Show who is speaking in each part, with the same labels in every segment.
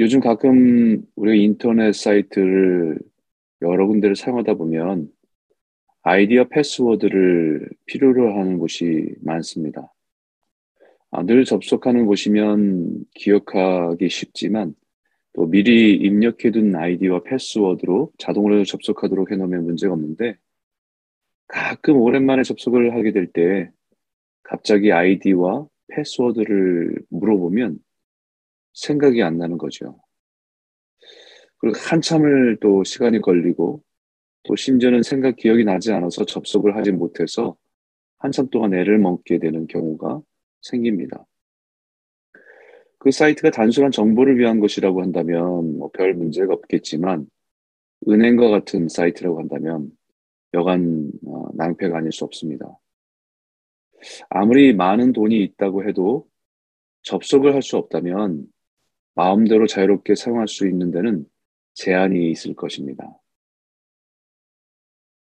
Speaker 1: 요즘 가끔 우리가 인터넷 사이트를 여러 군데를 사용하다 보면 아이디어 패스워드를 필요로 하는 곳이 많습니다. 아, 늘 접속하는 곳이면 기억하기 쉽지만 또 미리 입력해둔 아이디와 패스워드로 자동으로 접속하도록 해놓으면 문제가 없는데 가끔 오랜만에 접속을 하게 될 때 갑자기 아이디와 패스워드를 물어보면 생각이 안 나는 거죠. 그리고 한참을 또 시간이 걸리고 또 심지어는 생각 기억이 나지 않아서 접속을 하지 못해서 한참 동안 애를 먹게 되는 경우가 생깁니다. 그 사이트가 단순한 정보를 위한 것이라고 한다면 뭐 별 문제가 없겠지만 은행과 같은 사이트라고 한다면 여간 어, 낭패가 아닐 수 없습니다. 아무리 많은 돈이 있다고 해도 접속을 할 수 없다면 마음대로 자유롭게 사용할 수 있는 데는 제한이 있을 것입니다.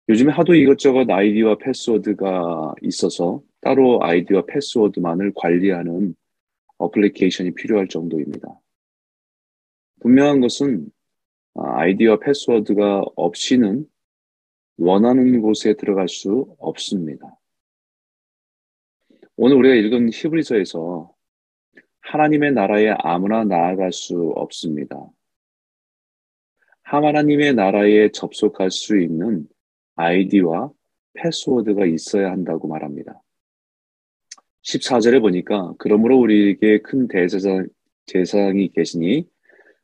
Speaker 1: 요즘에 하도 이것저것 아이디와 패스워드가 있어서 따로 아이디와 패스워드만을 관리하는 어플리케이션이 필요할 정도입니다. 분명한 것은 아, 아이디와 패스워드가 없이는 원하는 곳에 들어갈 수 없습니다. 오늘 우리가 읽은 히브리서에서 하나님의 나라에 아무나 나아갈 수 없습니다. 하나님의 나라에 접속할 수 있는 아이디와 패스워드가 있어야 한다고 말합니다. 14절에 보니까 그러므로 우리에게 큰 대제사장, 제사장이 계시니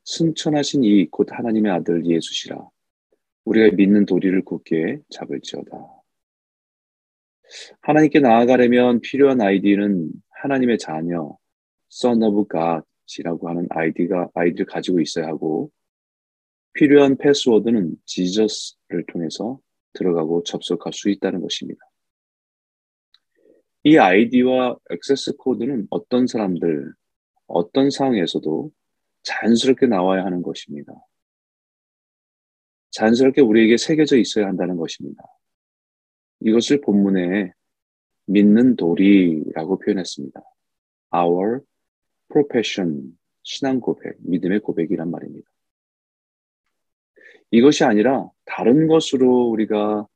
Speaker 1: 승천하신 이 곧 하나님의 아들 예수시라. 우리가 믿는 도리를 굳게 잡을지어다. 하나님께 나아가려면 필요한 아이디는 하나님의 자녀, son of God이라고 하는 아이디가 아이디를 가지고 있어야 하고 필요한 패스워드는 Jesus를 통해서 들어가고 접속할 수 있다는 것입니다. 이 아이디와 access code는 어떤 사람들, 어떤 상황에서도 자연스럽게 나와야 하는 것입니다. 자연스럽게 우리에게 새겨져 있어야 한다는 것입니다. 이것을 본문에 믿는 도리라고 표현했습니다. Our profession, 신앙 고백, 믿음의 고백이란 말입니다. 이것이 아니라 다른 것으로 우리가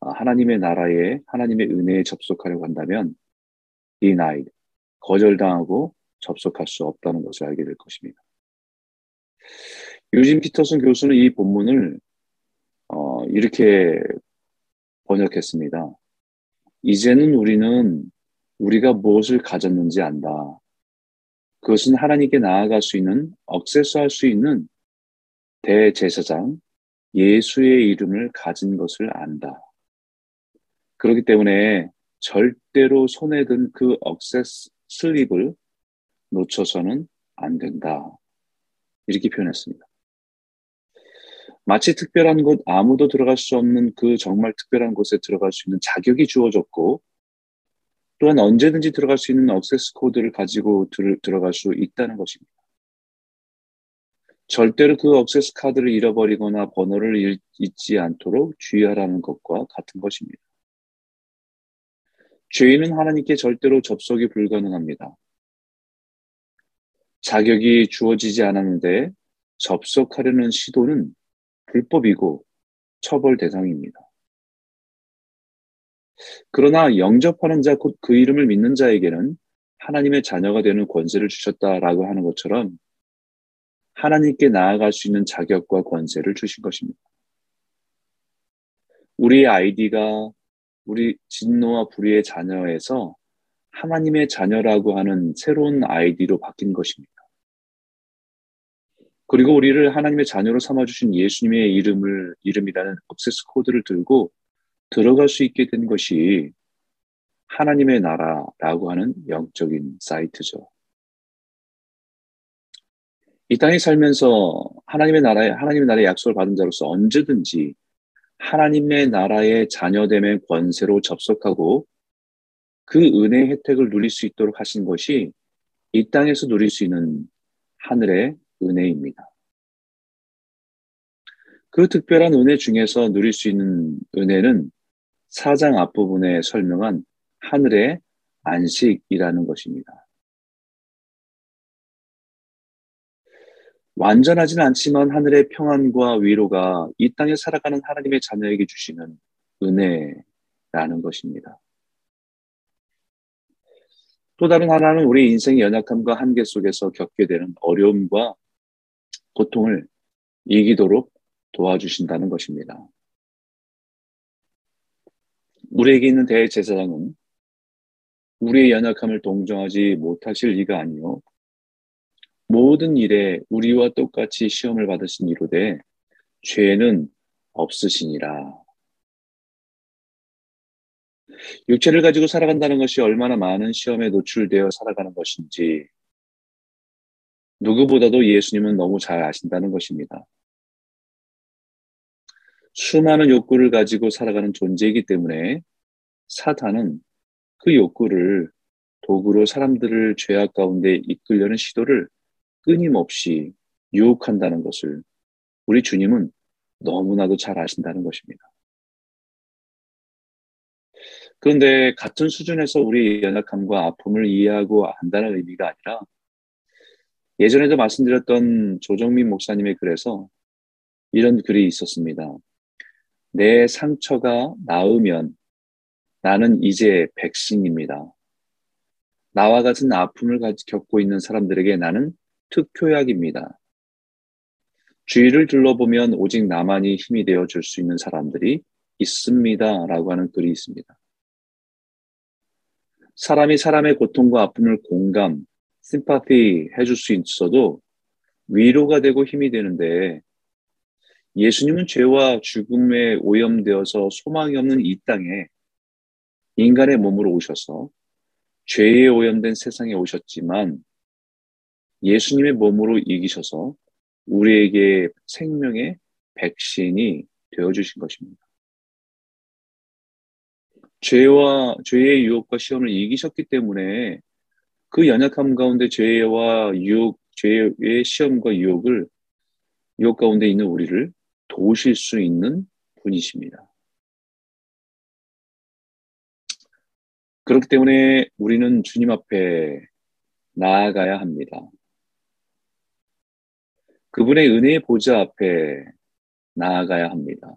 Speaker 1: 하나님의 나라에 하나님의 은혜에 접속하려고 한다면 denied, 거절당하고 접속할 수 없다는 것을 알게 될 것입니다. 유진 피터슨 교수는 이 본문을 어, 이렇게 번역했습니다. 이제는 우리는 우리가 무엇을 가졌는지 안다. 그것은 하나님께 나아갈 수 있는, 억세스할 수 있는 대제사장 예수의 이름을 가진 것을 안다. 그렇기 때문에 절대로 손에 든 그 access slip을 놓쳐서는 안 된다. 이렇게 표현했습니다. 마치 특별한 곳, 아무도 들어갈 수 없는 그 정말 특별한 곳에 들어갈 수 있는 자격이 주어졌고, 또한 언제든지 들어갈 수 있는 access code를 가지고 들, 들어갈 수 있다는 것입니다. 절대로 그 access card를 잃어버리거나 번호를 잊지 않도록 주의하라는 것과 같은 것입니다. 죄인은 하나님께 절대로 접속이 불가능합니다. 자격이 주어지지 않았는데 접속하려는 시도는 불법이고 처벌 대상입니다. 그러나 영접하는 자, 곧 그 이름을 믿는 자에게는 하나님의 자녀가 되는 권세를 주셨다라고 하는 것처럼 하나님께 나아갈 수 있는 자격과 권세를 주신 것입니다. 우리의 아이디가 우리 진노와 불의의 자녀에서 하나님의 자녀라고 하는 새로운 아이디로 바뀐 것입니다. 그리고 우리를 하나님의 자녀로 삼아주신 예수님의 이름을, 이름이라는 억세스 코드를 들고 들어갈 수 있게 된 것이 하나님의 나라라고 하는 영적인 사이트죠. 이 땅에 살면서 하나님의 나라에, 하나님의 나라의 약속을 받은 자로서 언제든지 하나님의 나라의 자녀됨의 권세로 접속하고 그 은혜의 혜택을 누릴 수 있도록 하신 것이 이 땅에서 누릴 수 있는 하늘의 은혜입니다. 그 특별한 은혜 중에서 누릴 수 있는 은혜는 사장 앞부분에 설명한 하늘의 안식이라는 것입니다. 완전하진 않지만 하늘의 평안과 위로가 이 땅에 살아가는 하나님의 자녀에게 주시는 은혜라는 것입니다. 또 다른 하나는 우리 인생의 연약함과 한계 속에서 겪게 되는 어려움과 고통을 이기도록 도와주신다는 것입니다. 우리에게 있는 대제사장은 우리의 연약함을 동정하지 못하실 리가 아니요 모든 일에 우리와 똑같이 시험을 받으신 이로되 죄는 없으시니라. 육체를 가지고 살아간다는 것이 얼마나 많은 시험에 노출되어 살아가는 것인지 누구보다도 예수님은 너무 잘 아신다는 것입니다. 수많은 욕구를 가지고 살아가는 존재이기 때문에 사탄은 그 욕구를 도구로 사람들을 죄악 가운데 이끌려는 시도를 끊임없이 유혹한다는 것을 우리 주님은 너무나도 잘 아신다는 것입니다. 그런데 같은 수준에서 우리 연약함과 아픔을 이해하고 안다는 의미가 아니라 예전에도 말씀드렸던 조정민 목사님의 글에서 이런 글이 있었습니다. 내 상처가 나으면 나는 이제 백신입니다. 나와 같은 아픔을 겪고 있는 사람들에게 나는 특효약입니다. 주위를 둘러보면 오직 나만이 힘이 되어 줄 수 있는 사람들이 있습니다. 라고 하는 글이 있습니다. 사람이 사람의 고통과 아픔을 공감, 심파티 해줄 수 있어도 위로가 되고 힘이 되는데 예수님은 죄와 죽음에 오염되어서 소망이 없는 이 땅에 인간의 몸으로 오셔서 죄에 오염된 세상에 오셨지만 예수님의 몸으로 이기셔서 우리에게 생명의 백신이 되어 주신 것입니다. 죄와 죄의 유혹과 시험을 이기셨기 때문에 그 연약함 가운데 죄와 유혹, 죄의 시험과 유혹을 유혹 가운데 있는 우리를 도우실 수 있는 분이십니다. 그렇기 때문에 우리는 주님 앞에 나아가야 합니다. 그분의 은혜의 보좌 앞에 나아가야 합니다.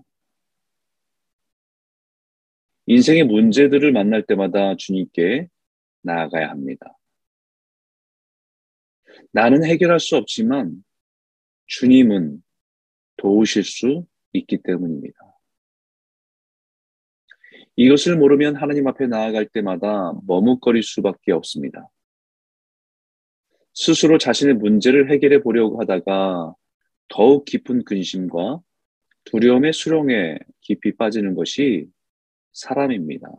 Speaker 1: 인생의 문제들을 만날 때마다 주님께 나아가야 합니다. 나는 해결할 수 없지만 주님은 도우실 수 있기 때문입니다. 이것을 모르면 하나님 앞에 나아갈 때마다 머뭇거릴 수밖에 없습니다. 스스로 자신의 문제를 해결해 보려고 하다가 더욱 깊은 근심과 두려움의 수렁에 깊이 빠지는 것이 사람입니다.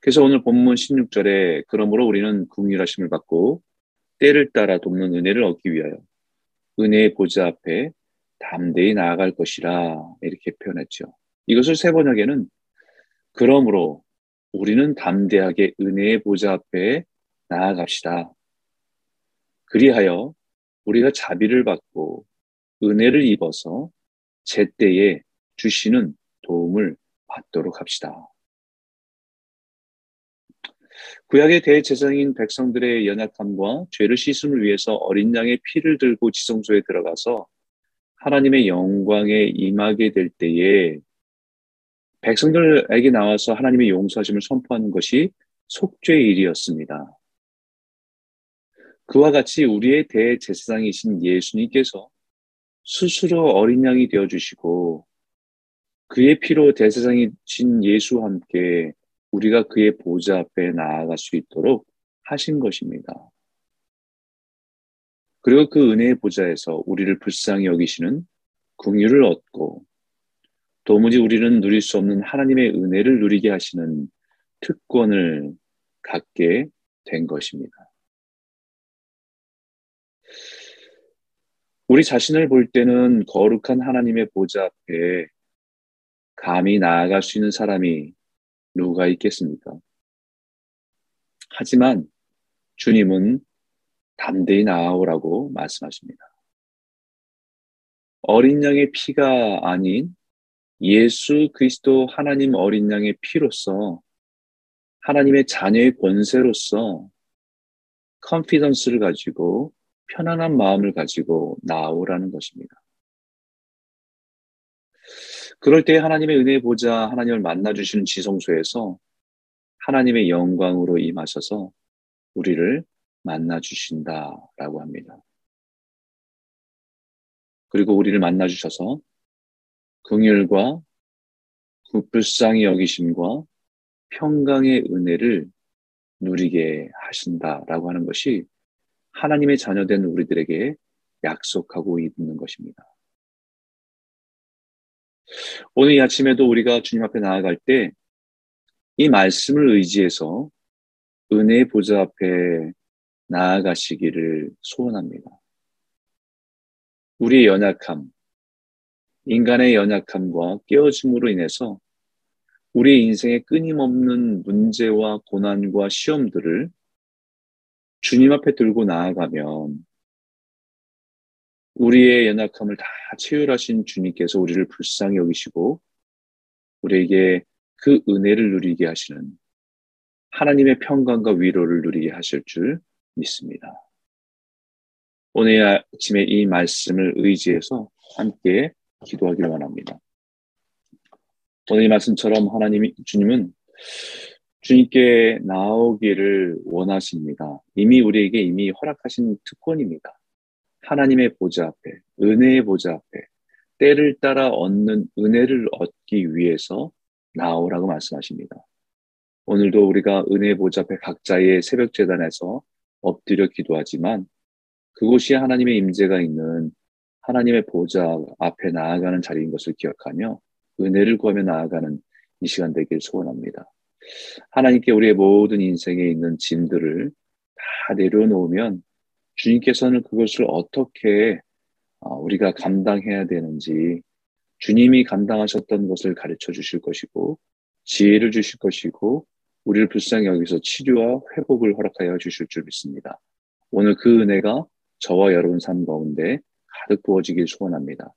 Speaker 1: 그래서 오늘 본문 16절에 그러므로 우리는 궁휼하심을 받고 때를 따라 돕는 은혜를 얻기 위하여 은혜의 보좌 앞에 담대히 나아갈 것이라 이렇게 표현했죠. 이것을 세 번역에는 그러므로 우리는 담대하게 은혜의 보좌 앞에 나아갑시다. 그리하여 우리가 자비를 받고 은혜를 입어서 제때에 주시는 도움을 받도록 합시다. 구약의 대제사장인 백성들의 연약함과 죄를 씻음을 위해서 어린 양의 피를 들고 지성소에 들어가서 하나님의 영광에 임하게 될 때에 백성들에게 나와서 하나님의 용서하심을 선포하는 것이 속죄의 일이었습니다. 그와 같이 우리의 대제사장이신 예수님께서 스스로 어린 양이 되어 주시고 그의 피로 대제사장이신 예수와 함께 우리가 그의 보좌 앞에 나아갈 수 있도록 하신 것입니다. 그리고 그 은혜의 보좌에서 우리를 불쌍히 여기시는 궁유를 얻고 도무지 우리는 누릴 수 없는 하나님의 은혜를 누리게 하시는 특권을 갖게 된 것입니다. 우리 자신을 볼 때는 거룩한 하나님의 보좌 앞에 감히 나아갈 수 있는 사람이 누가 있겠습니까? 하지만 주님은 담대히 나아오라고 말씀하십니다. 어린 양의 피가 아닌 예수 그리스도 하나님 어린 양의 피로서 하나님의 자녀의 권세로서 컨피던스를 가지고 편안한 마음을 가지고 나오라는 것입니다. 그럴 때 하나님의 은혜 보자 하나님을 만나주시는 지성소에서 하나님의 영광으로 임하셔서 우리를 만나주신다라고 합니다. 그리고 우리를 만나주셔서 긍휼과 불쌍히 여기심과 평강의 은혜를 누리게 하신다라고 하는 것이 하나님의 자녀된 우리들에게 약속하고 있는 것입니다. 오늘 이 아침에도 우리가 주님 앞에 나아갈 때 이 말씀을 의지해서 은혜의 보좌 앞에 나아가시기를 소원합니다. 우리의 연약함, 인간의 연약함과 깨어짐으로 인해서 우리의 인생에 끊임없는 문제와 고난과 시험들을 주님 앞에 들고 나아가면 우리의 연약함을 다 채율하신 주님께서 우리를 불쌍히 여기시고 우리에게 그 은혜를 누리게 하시는 하나님의 평강과 위로를 누리게 하실 줄 믿습니다. 오늘 아침에 이 말씀을 의지해서 함께 기도하기를 원합니다. 오늘 이 말씀처럼 하나님, 주님은 주님께 나오기를 원하십니다. 이미 우리에게 이미 허락하신 특권입니다. 하나님의 보좌 앞에, 은혜의 보좌 앞에, 때를 따라 얻는 은혜를 얻기 위해서 나오라고 말씀하십니다. 오늘도 우리가 은혜의 보좌 앞에 각자의 새벽 재단에서 엎드려 기도하지만 그곳이 하나님의 임재가 있는 하나님의 보좌 앞에 나아가는 자리인 것을 기억하며 은혜를 구하며 나아가는 이 시간 되길 소원합니다. 하나님께 우리의 모든 인생에 있는 짐들을 다 내려놓으면 주님께서는 그것을 어떻게 어, 우리가 감당해야 되는지 주님이 감당하셨던 것을 가르쳐 주실 것이고 지혜를 주실 것이고 우리를 불쌍히 여기서 치료와 회복을 허락하여 주실 줄 믿습니다. 오늘 그 은혜가 저와 여러분 삶 가운데 가득 부어지길 소원합니다.